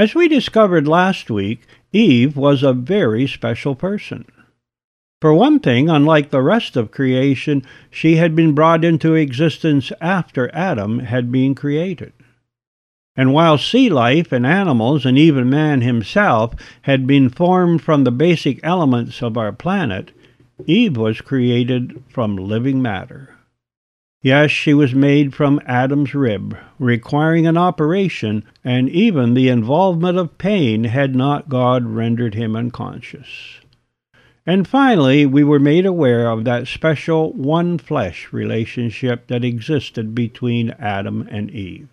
As we discovered last week, Eve was a very special person. For one thing, unlike the rest of creation, she had been brought into existence after Adam had been created. And while sea life and animals and even man himself had been formed from the basic elements of our planet, Eve was created from living matter. Yes, she was made from Adam's rib, requiring an operation, and even the involvement of pain had not God rendered him unconscious. And finally, we were made aware of that special one flesh relationship that existed between Adam and Eve.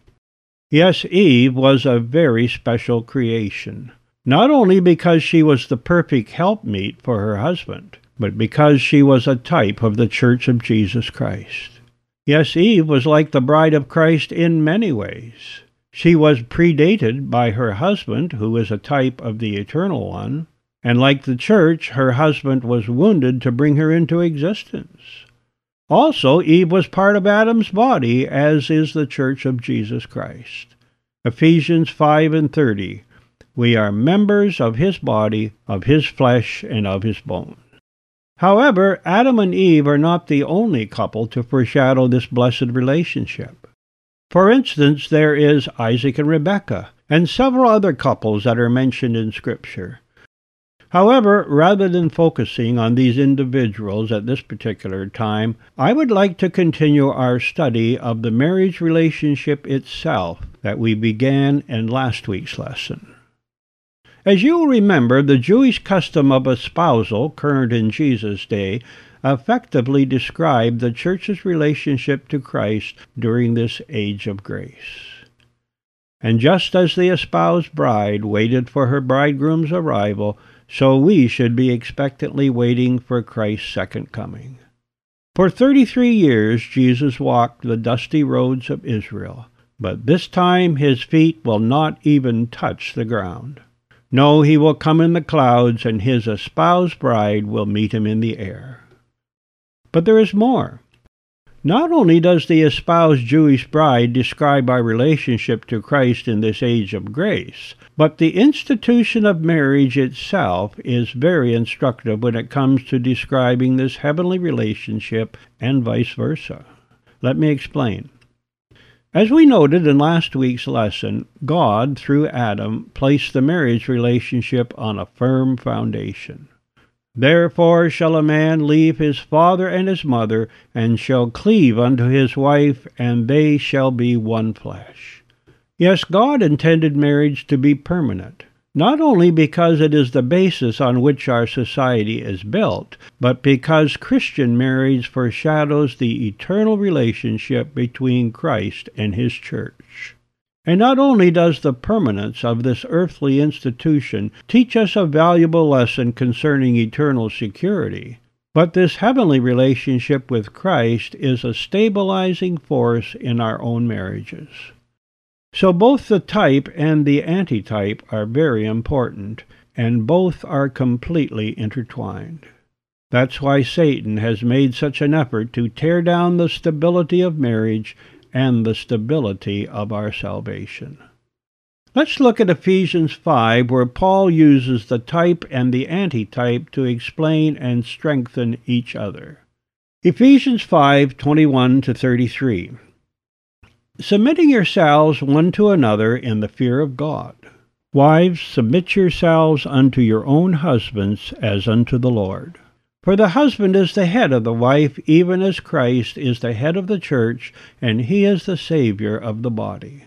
Yes, Eve was a very special creation, not only because she was the perfect helpmeet for her husband, but because she was a type of the Church of Jesus Christ. Yes, Eve was like the bride of Christ in many ways. She was predated by her husband, who is a type of the Eternal One, and like the church, her husband was wounded to bring her into existence. Also, Eve was part of Adam's body, as is the church of Jesus Christ. Ephesians 5 and 30. We are members of his body, of his flesh, and of his bones. However, Adam and Eve are not the only couple to foreshadow this blessed relationship. For instance, there is Isaac and Rebekah, and several other couples that are mentioned in Scripture. However, rather than focusing on these individuals at this particular time, I would like to continue our study of the marriage relationship itself that we began in last week's lesson. As you will remember, the Jewish custom of espousal, current in Jesus' day, effectively described the church's relationship to Christ during this age of grace. And just as the espoused bride waited for her bridegroom's arrival, so we should be expectantly waiting for Christ's second coming. For thirty three years Jesus walked the dusty roads of Israel, but this time his feet will not even touch the ground. No, he will come in the clouds, and his espoused bride will meet him in the air. But there is more. Not only does the espoused Jewish bride describe our relationship to Christ in this age of grace, but the institution of marriage itself is very instructive when it comes to describing this heavenly relationship and vice versa. Let me explain. As we noted in last week's lesson, God, through Adam, placed the marriage relationship on a firm foundation. Therefore shall a man leave his father and his mother, and shall cleave unto his wife, and they shall be one flesh. Yes, God intended marriage to be permanent not only because it is the basis on which our society is built, but because Christian marriage foreshadows the eternal relationship between Christ and His church. And not only does the permanence of this earthly institution teach us a valuable lesson concerning eternal security, but this heavenly relationship with Christ is a stabilizing force in our own marriages. So both the type and the antitype are very important, and both are completely intertwined. That's why Satan has made such an effort to tear down the stability of marriage and the stability of our salvation. Let's look at Ephesians 5, where Paul uses the type and the antitype to explain and strengthen each other. Ephesians 5 21 to 33 submitting yourselves one to another in the fear of God. Wives, submit yourselves unto your own husbands as unto the Lord. For the husband is the head of the wife, even as Christ is the head of the church, and he is the Saviour of the body.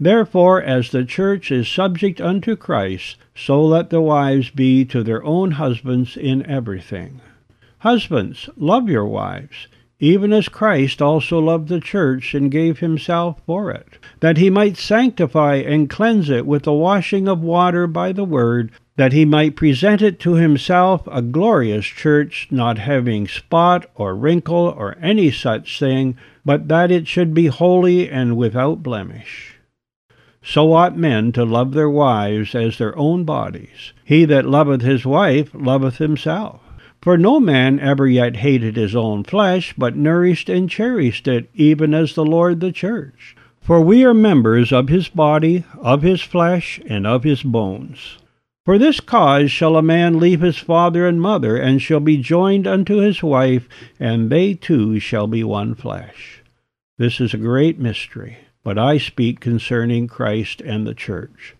Therefore, as the church is subject unto Christ, so let the wives be to their own husbands in everything. Husbands, love your wives even as Christ also loved the church and gave himself for it, that he might sanctify and cleanse it with the washing of water by the word, that he might present it to himself a glorious church, not having spot or wrinkle or any such thing, but that it should be holy and without blemish. So ought men to love their wives as their own bodies. He that loveth his wife loveth himself. For no man ever yet hated his own flesh, but nourished and cherished it, even as the Lord the church. For we are members of his body, of his flesh, and of his bones. For this cause shall a man leave his father and mother, and shall be joined unto his wife, and they two shall be one flesh. This is a great mystery, but I speak concerning Christ and the church.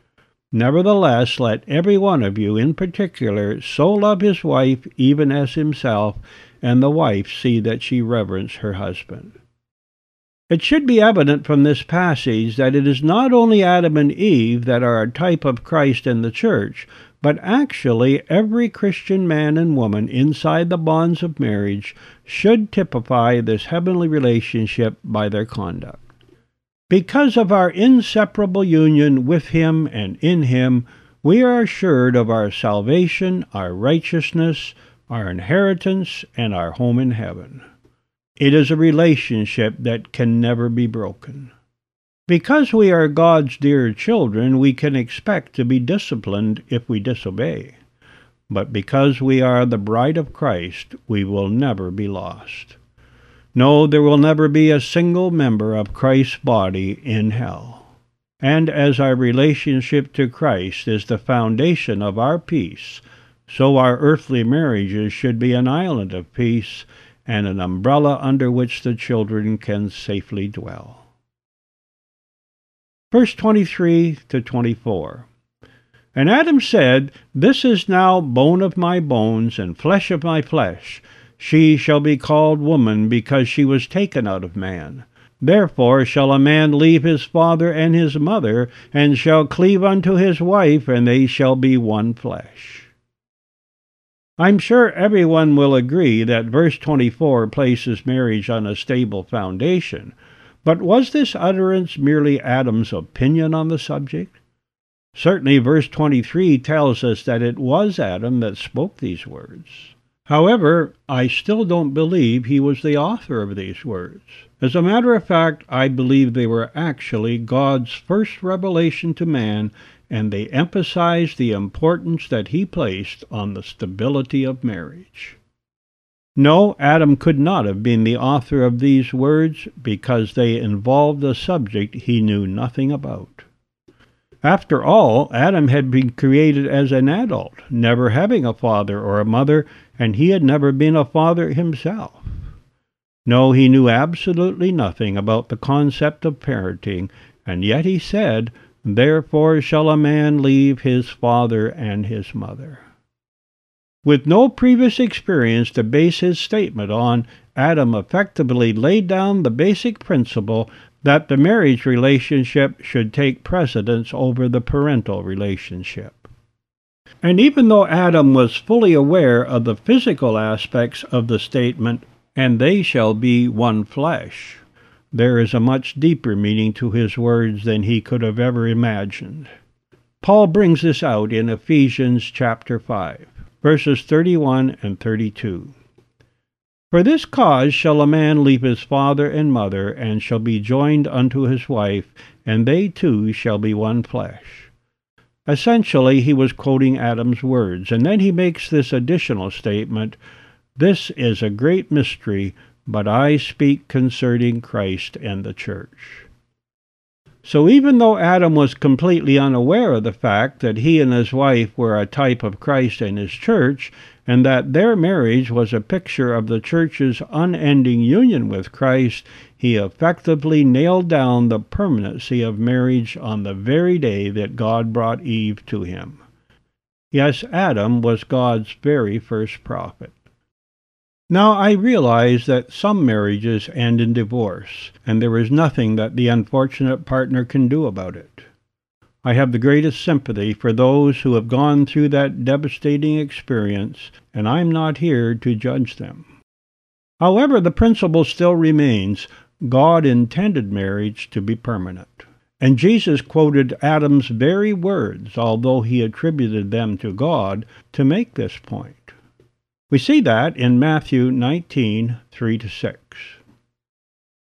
Nevertheless, let every one of you in particular so love his wife even as himself, and the wife see that she reverence her husband. It should be evident from this passage that it is not only Adam and Eve that are a type of Christ and the church, but actually every Christian man and woman inside the bonds of marriage should typify this heavenly relationship by their conduct. Because of our inseparable union with Him and in Him, we are assured of our salvation, our righteousness, our inheritance, and our home in heaven. It is a relationship that can never be broken. Because we are God's dear children, we can expect to be disciplined if we disobey. But because we are the bride of Christ, we will never be lost. No, there will never be a single member of Christ's body in hell. And as our relationship to Christ is the foundation of our peace, so our earthly marriages should be an island of peace and an umbrella under which the children can safely dwell. Verse 23 to 24. And Adam said, This is now bone of my bones and flesh of my flesh. She shall be called woman, because she was taken out of man. Therefore shall a man leave his father and his mother, and shall cleave unto his wife, and they shall be one flesh. I'm sure everyone will agree that verse 24 places marriage on a stable foundation, but was this utterance merely Adam's opinion on the subject? Certainly, verse 23 tells us that it was Adam that spoke these words. However, I still don't believe he was the author of these words. As a matter of fact, I believe they were actually God's first revelation to man and they emphasize the importance that he placed on the stability of marriage. No, Adam could not have been the author of these words because they involved a subject he knew nothing about. After all, Adam had been created as an adult, never having a father or a mother, and he had never been a father himself. No, he knew absolutely nothing about the concept of parenting, and yet he said, Therefore shall a man leave his father and his mother. With no previous experience to base his statement on, Adam effectively laid down the basic principle that the marriage relationship should take precedence over the parental relationship. And even though Adam was fully aware of the physical aspects of the statement, and they shall be one flesh, there is a much deeper meaning to his words than he could have ever imagined. Paul brings this out in Ephesians chapter 5, verses 31 and 32. For this cause shall a man leave his father and mother, and shall be joined unto his wife, and they two shall be one flesh. Essentially, he was quoting Adam's words, and then he makes this additional statement This is a great mystery, but I speak concerning Christ and the church. So even though Adam was completely unaware of the fact that he and his wife were a type of Christ and his church, and that their marriage was a picture of the church's unending union with Christ, he effectively nailed down the permanency of marriage on the very day that God brought Eve to him. Yes, Adam was God's very first prophet. Now, I realize that some marriages end in divorce, and there is nothing that the unfortunate partner can do about it. I have the greatest sympathy for those who have gone through that devastating experience, and I'm not here to judge them. However, the principle still remains God intended marriage to be permanent. And Jesus quoted Adam's very words, although he attributed them to God, to make this point. We see that in Matthew 19, 3 to 6.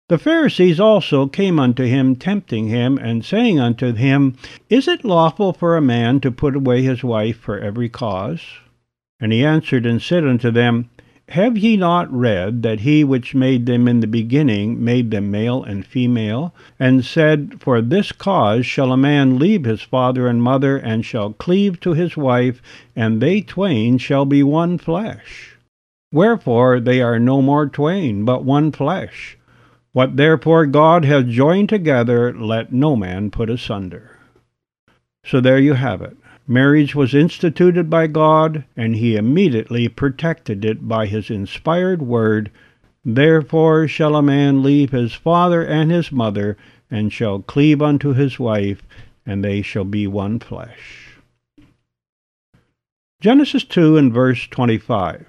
The Pharisees also came unto him, tempting him, and saying unto him, Is it lawful for a man to put away his wife for every cause? And he answered and said unto them, Have ye not read that he which made them in the beginning made them male and female, and said, For this cause shall a man leave his father and mother, and shall cleave to his wife, and they twain shall be one flesh? Wherefore they are no more twain, but one flesh. What therefore God hath joined together, let no man put asunder. So there you have it. Marriage was instituted by God, and he immediately protected it by his inspired word, Therefore shall a man leave his father and his mother, and shall cleave unto his wife, and they shall be one flesh. Genesis 2 and verse 25.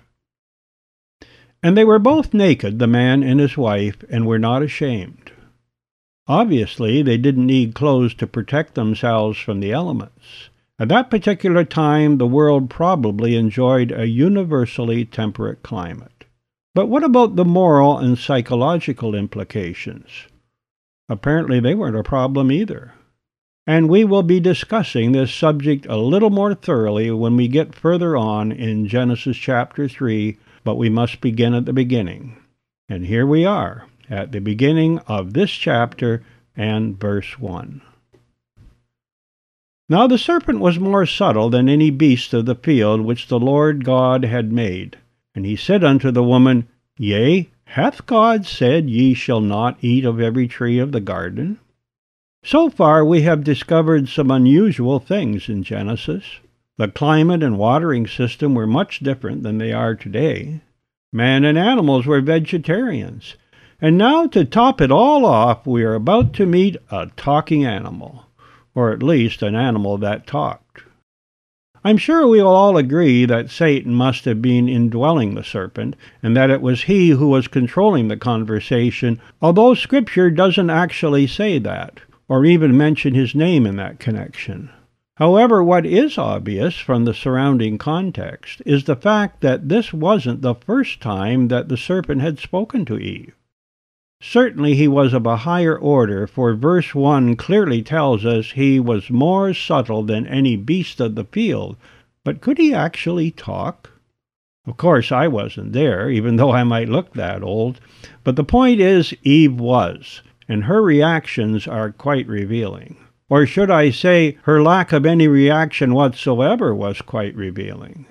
And they were both naked, the man and his wife, and were not ashamed. Obviously, they didn't need clothes to protect themselves from the elements. At that particular time, the world probably enjoyed a universally temperate climate. But what about the moral and psychological implications? Apparently, they weren't a problem either. And we will be discussing this subject a little more thoroughly when we get further on in Genesis chapter 3, but we must begin at the beginning. And here we are, at the beginning of this chapter and verse 1. Now the serpent was more subtle than any beast of the field which the Lord God had made. And he said unto the woman, Yea, hath God said, Ye shall not eat of every tree of the garden? So far we have discovered some unusual things in Genesis. The climate and watering system were much different than they are today. Man and animals were vegetarians. And now, to top it all off, we are about to meet a talking animal or at least an animal that talked. I'm sure we will all agree that Satan must have been indwelling the serpent, and that it was he who was controlling the conversation, although Scripture doesn't actually say that, or even mention his name in that connection. However, what is obvious from the surrounding context is the fact that this wasn't the first time that the serpent had spoken to Eve. Certainly he was of a higher order, for verse 1 clearly tells us he was more subtle than any beast of the field. But could he actually talk? Of course, I wasn't there, even though I might look that old. But the point is, Eve was, and her reactions are quite revealing. Or should I say, her lack of any reaction whatsoever was quite revealing.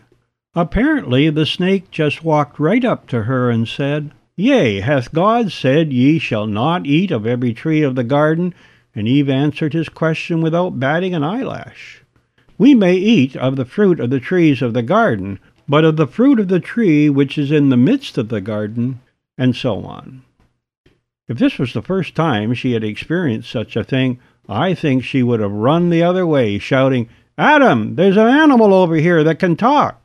Apparently, the snake just walked right up to her and said, Yea, hath God said, Ye shall not eat of every tree of the garden? And Eve answered his question without batting an eyelash. We may eat of the fruit of the trees of the garden, but of the fruit of the tree which is in the midst of the garden, and so on. If this was the first time she had experienced such a thing, I think she would have run the other way, shouting, Adam, there's an animal over here that can talk.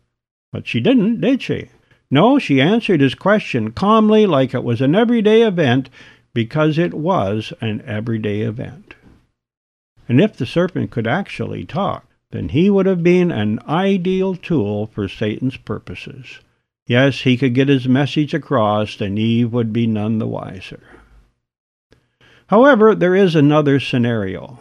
But she didn't, did she? No, she answered his question calmly, like it was an everyday event, because it was an everyday event. And if the serpent could actually talk, then he would have been an ideal tool for Satan's purposes. Yes, he could get his message across, and Eve would be none the wiser. However, there is another scenario.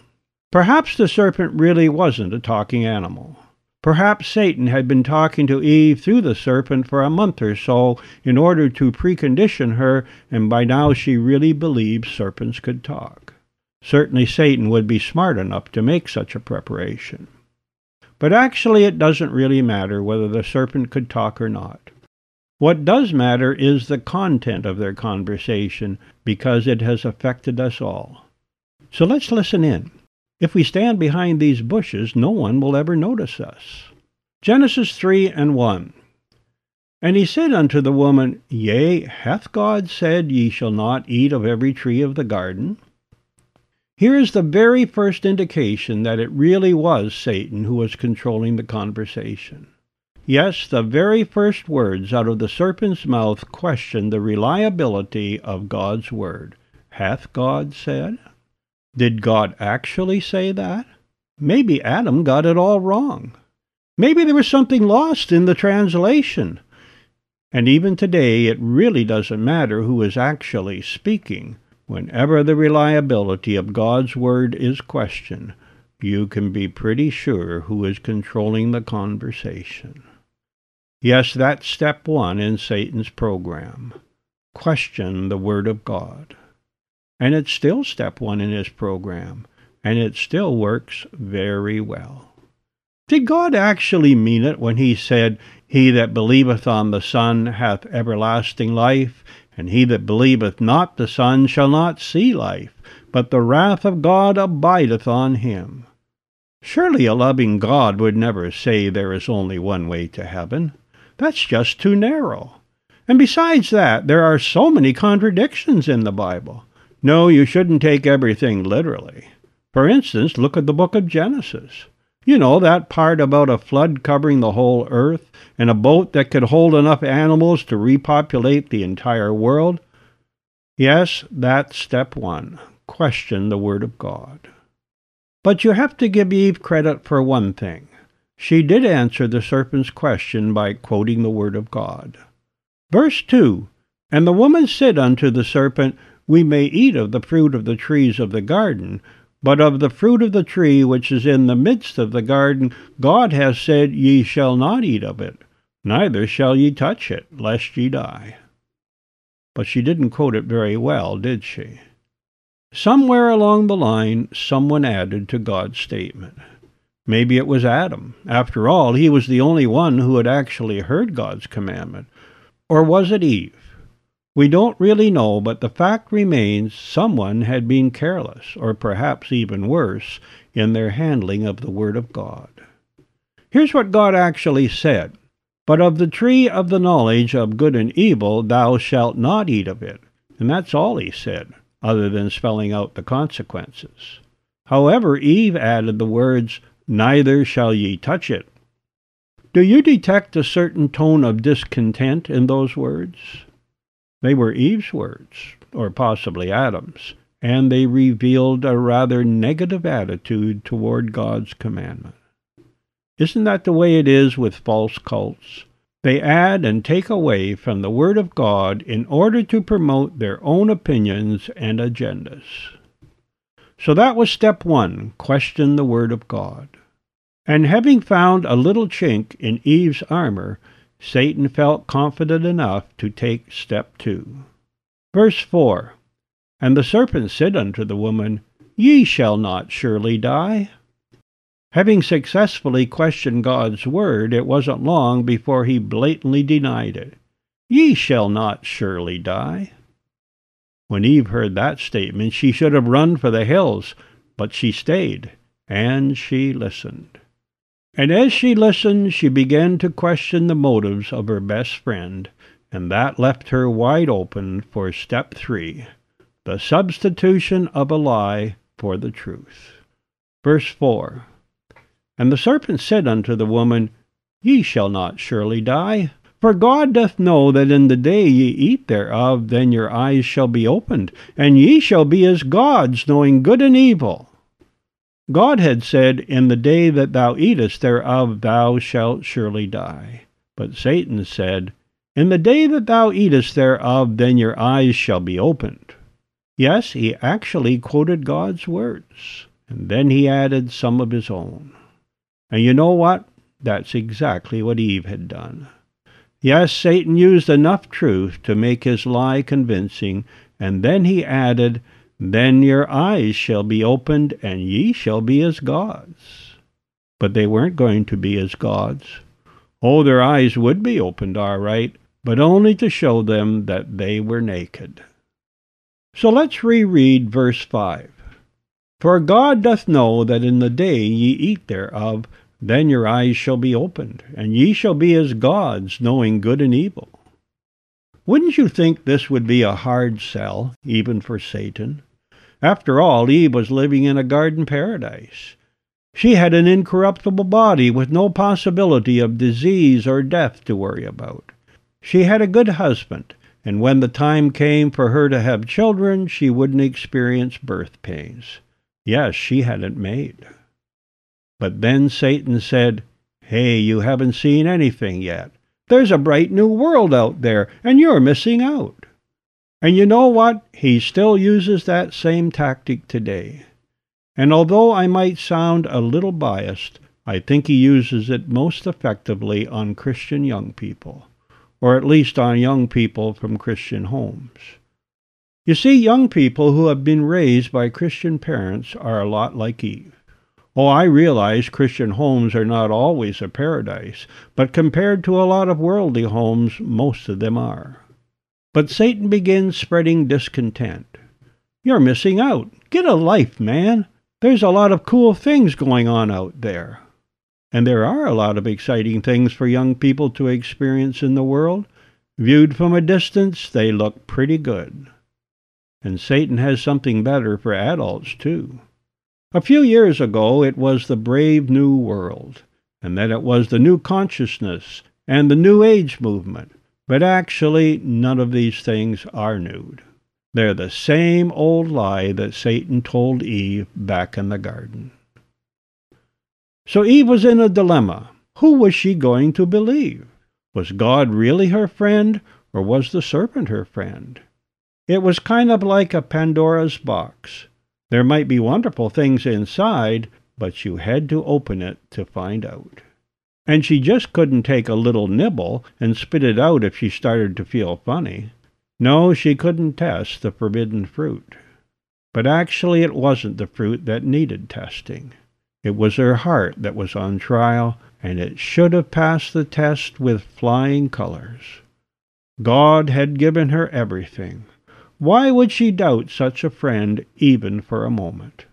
Perhaps the serpent really wasn't a talking animal. Perhaps Satan had been talking to Eve through the serpent for a month or so in order to precondition her, and by now she really believed serpents could talk. Certainly Satan would be smart enough to make such a preparation. But actually, it doesn't really matter whether the serpent could talk or not. What does matter is the content of their conversation, because it has affected us all. So let's listen in. If we stand behind these bushes, no one will ever notice us. Genesis 3 and 1. And he said unto the woman, Yea, hath God said, Ye shall not eat of every tree of the garden? Here is the very first indication that it really was Satan who was controlling the conversation. Yes, the very first words out of the serpent's mouth questioned the reliability of God's word. Hath God said? Did God actually say that? Maybe Adam got it all wrong. Maybe there was something lost in the translation. And even today, it really doesn't matter who is actually speaking. Whenever the reliability of God's Word is questioned, you can be pretty sure who is controlling the conversation. Yes, that's step one in Satan's program. Question the Word of God. And it's still step one in his program, and it still works very well. Did God actually mean it when he said, He that believeth on the Son hath everlasting life, and he that believeth not the Son shall not see life, but the wrath of God abideth on him? Surely a loving God would never say there is only one way to heaven. That's just too narrow. And besides that, there are so many contradictions in the Bible. No, you shouldn't take everything literally. For instance, look at the book of Genesis. You know, that part about a flood covering the whole earth and a boat that could hold enough animals to repopulate the entire world? Yes, that's step one. Question the Word of God. But you have to give Eve credit for one thing. She did answer the serpent's question by quoting the word of God. Verse 2 And the woman said unto the serpent, We may eat of the fruit of the trees of the garden, but of the fruit of the tree which is in the midst of the garden, God has said, Ye shall not eat of it, neither shall ye touch it, lest ye die. But she didn't quote it very well, did she? Somewhere along the line, someone added to God's statement. Maybe it was Adam. After all, he was the only one who had actually heard God's commandment. Or was it Eve? We don't really know, but the fact remains someone had been careless, or perhaps even worse, in their handling of the Word of God. Here's what God actually said But of the tree of the knowledge of good and evil thou shalt not eat of it. And that's all he said, other than spelling out the consequences. However, Eve added the words, neither shall ye touch it. Do you detect a certain tone of discontent in those words? They were Eve's words, or possibly Adam's, and they revealed a rather negative attitude toward God's commandment. Isn't that the way it is with false cults? They add and take away from the Word of God in order to promote their own opinions and agendas. So that was step one question the Word of God. And having found a little chink in Eve's armor, Satan felt confident enough to take step two. Verse 4 And the serpent said unto the woman, Ye shall not surely die. Having successfully questioned God's word, it wasn't long before he blatantly denied it. Ye shall not surely die. When Eve heard that statement, she should have run for the hills, but she stayed, and she listened. And as she listened, she began to question the motives of her best friend, and that left her wide open for step three the substitution of a lie for the truth. Verse 4 And the serpent said unto the woman, Ye shall not surely die. For God doth know that in the day ye eat thereof, then your eyes shall be opened, and ye shall be as gods, knowing good and evil. God had said, In the day that thou eatest thereof, thou shalt surely die. But Satan said, In the day that thou eatest thereof, then your eyes shall be opened. Yes, he actually quoted God's words, and then he added some of his own. And you know what? That's exactly what Eve had done. Yes, Satan used enough truth to make his lie convincing, and then he added, then your eyes shall be opened, and ye shall be as gods. But they weren't going to be as gods. Oh, their eyes would be opened, all right, but only to show them that they were naked. So let's reread verse 5. For God doth know that in the day ye eat thereof, then your eyes shall be opened, and ye shall be as gods, knowing good and evil. Wouldn't you think this would be a hard sell, even for Satan? After all, Eve was living in a garden paradise. She had an incorruptible body with no possibility of disease or death to worry about. She had a good husband, and when the time came for her to have children, she wouldn't experience birth pains. Yes, she had it made. But then Satan said, Hey, you haven't seen anything yet. There's a bright new world out there, and you're missing out. And you know what? He still uses that same tactic today. And although I might sound a little biased, I think he uses it most effectively on Christian young people, or at least on young people from Christian homes. You see, young people who have been raised by Christian parents are a lot like Eve. Oh, I realize Christian homes are not always a paradise, but compared to a lot of worldly homes, most of them are. But Satan begins spreading discontent. You're missing out. Get a life, man. There's a lot of cool things going on out there. And there are a lot of exciting things for young people to experience in the world. Viewed from a distance, they look pretty good. And Satan has something better for adults, too. A few years ago it was the brave new world, and then it was the new consciousness and the new age movement. But actually, none of these things are new. They're the same old lie that Satan told Eve back in the garden. So Eve was in a dilemma. Who was she going to believe? Was God really her friend, or was the serpent her friend? It was kind of like a Pandora's box. There might be wonderful things inside, but you had to open it to find out. And she just couldn't take a little nibble and spit it out if she started to feel funny. No, she couldn't test the forbidden fruit. But actually it wasn't the fruit that needed testing. It was her heart that was on trial, and it should have passed the test with flying colors. God had given her everything. Why would she doubt such a friend even for a moment?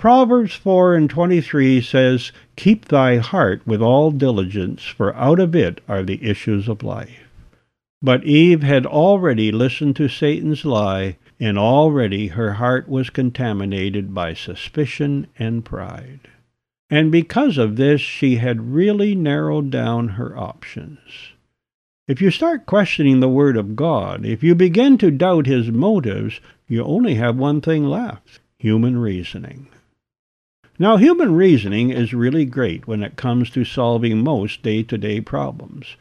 Proverbs 4 and 23 says, Keep thy heart with all diligence, for out of it are the issues of life. But Eve had already listened to Satan's lie, and already her heart was contaminated by suspicion and pride. And because of this, she had really narrowed down her options. If you start questioning the Word of God, if you begin to doubt His motives, you only have one thing left human reasoning. Now, human reasoning is really great when it comes to solving most day to day problems,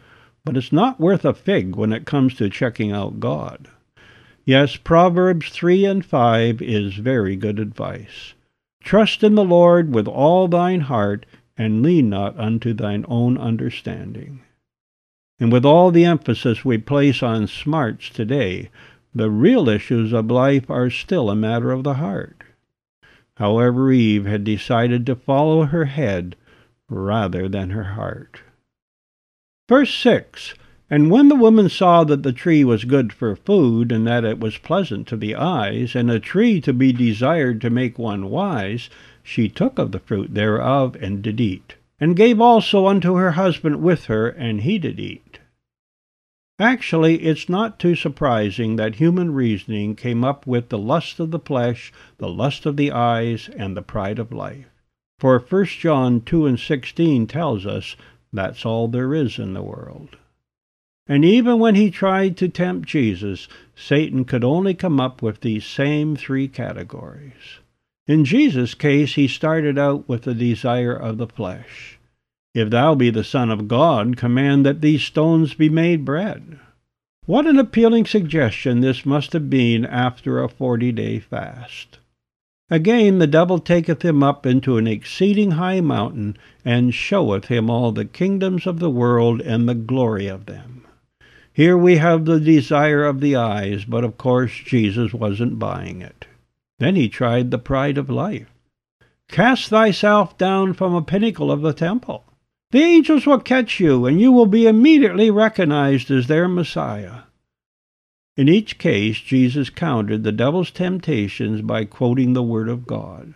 but it's not worth a fig when it comes to checking out God. Yes, Proverbs 3 and 5 is very good advice. Trust in the Lord with all thine heart, and lean not unto thine own understanding. And with all the emphasis we place on smarts today, the real issues of life are still a matter of the heart. However, Eve had decided to follow her head rather than her heart. Verse 6 And when the woman saw that the tree was good for food, and that it was pleasant to the eyes, and a tree to be desired to make one wise, she took of the fruit thereof, and did eat, and gave also unto her husband with her, and he did eat. Actually, it's not too surprising that human reasoning came up with the lust of the flesh, the lust of the eyes, and the pride of life. For 1 John 2 and 16 tells us that's all there is in the world. And even when he tried to tempt Jesus, Satan could only come up with these same three categories. In Jesus' case, he started out with the desire of the flesh. If thou be the Son of God, command that these stones be made bread. What an appealing suggestion this must have been after a forty day fast. Again the devil taketh him up into an exceeding high mountain, and showeth him all the kingdoms of the world and the glory of them. Here we have the desire of the eyes, but of course Jesus wasn't buying it. Then he tried the pride of life. Cast thyself down from a pinnacle of the temple. The angels will catch you, and you will be immediately recognized as their Messiah. In each case, Jesus countered the devil's temptations by quoting the Word of God.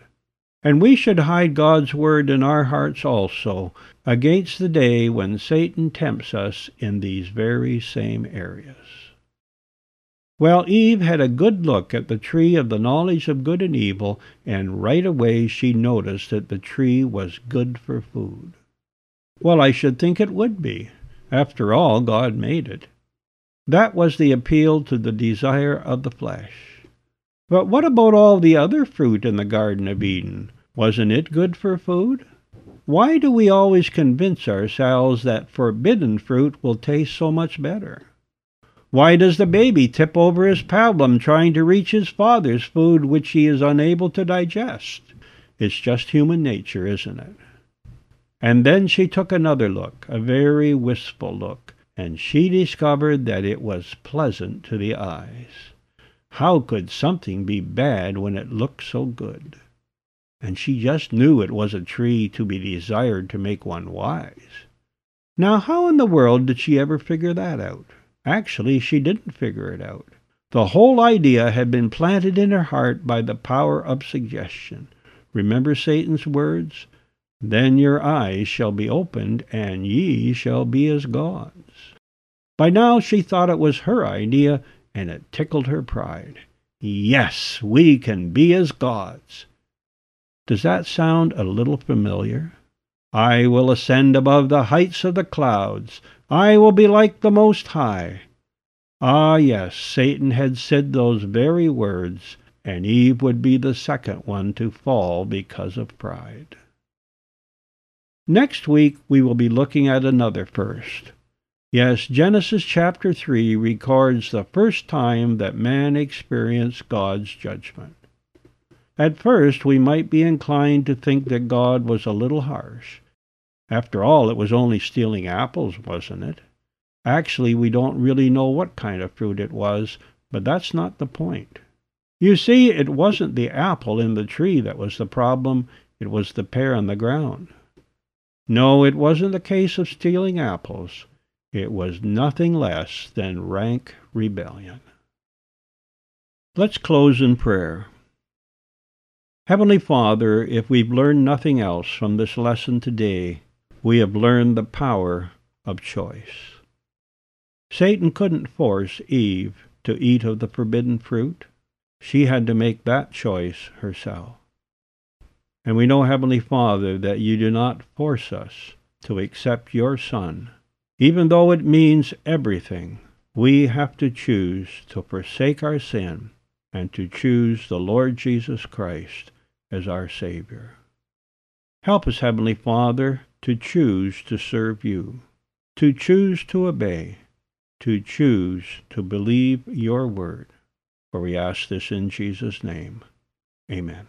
And we should hide God's Word in our hearts also against the day when Satan tempts us in these very same areas. Well, Eve had a good look at the tree of the knowledge of good and evil, and right away she noticed that the tree was good for food. Well, I should think it would be. After all, God made it. That was the appeal to the desire of the flesh. But what about all the other fruit in the Garden of Eden? Wasn't it good for food? Why do we always convince ourselves that forbidden fruit will taste so much better? Why does the baby tip over his pablum trying to reach his father's food which he is unable to digest? It's just human nature, isn't it? And then she took another look, a very wistful look, and she discovered that it was pleasant to the eyes. How could something be bad when it looked so good? And she just knew it was a tree to be desired to make one wise. Now, how in the world did she ever figure that out? Actually, she didn't figure it out. The whole idea had been planted in her heart by the power of suggestion. Remember Satan's words? Then your eyes shall be opened, and ye shall be as gods. By now she thought it was her idea, and it tickled her pride. Yes, we can be as gods. Does that sound a little familiar? I will ascend above the heights of the clouds. I will be like the Most High. Ah, yes, Satan had said those very words, and Eve would be the second one to fall because of pride. Next week we will be looking at another first. Yes, Genesis chapter 3 records the first time that man experienced God's judgment. At first we might be inclined to think that God was a little harsh. After all, it was only stealing apples, wasn't it? Actually, we don't really know what kind of fruit it was, but that's not the point. You see, it wasn't the apple in the tree that was the problem, it was the pear on the ground. No, it wasn't the case of stealing apples. It was nothing less than rank rebellion. Let's close in prayer. Heavenly Father, if we've learned nothing else from this lesson today, we have learned the power of choice. Satan couldn't force Eve to eat of the forbidden fruit. She had to make that choice herself. And we know, Heavenly Father, that you do not force us to accept your Son. Even though it means everything, we have to choose to forsake our sin and to choose the Lord Jesus Christ as our Savior. Help us, Heavenly Father, to choose to serve you, to choose to obey, to choose to believe your word. For we ask this in Jesus' name. Amen.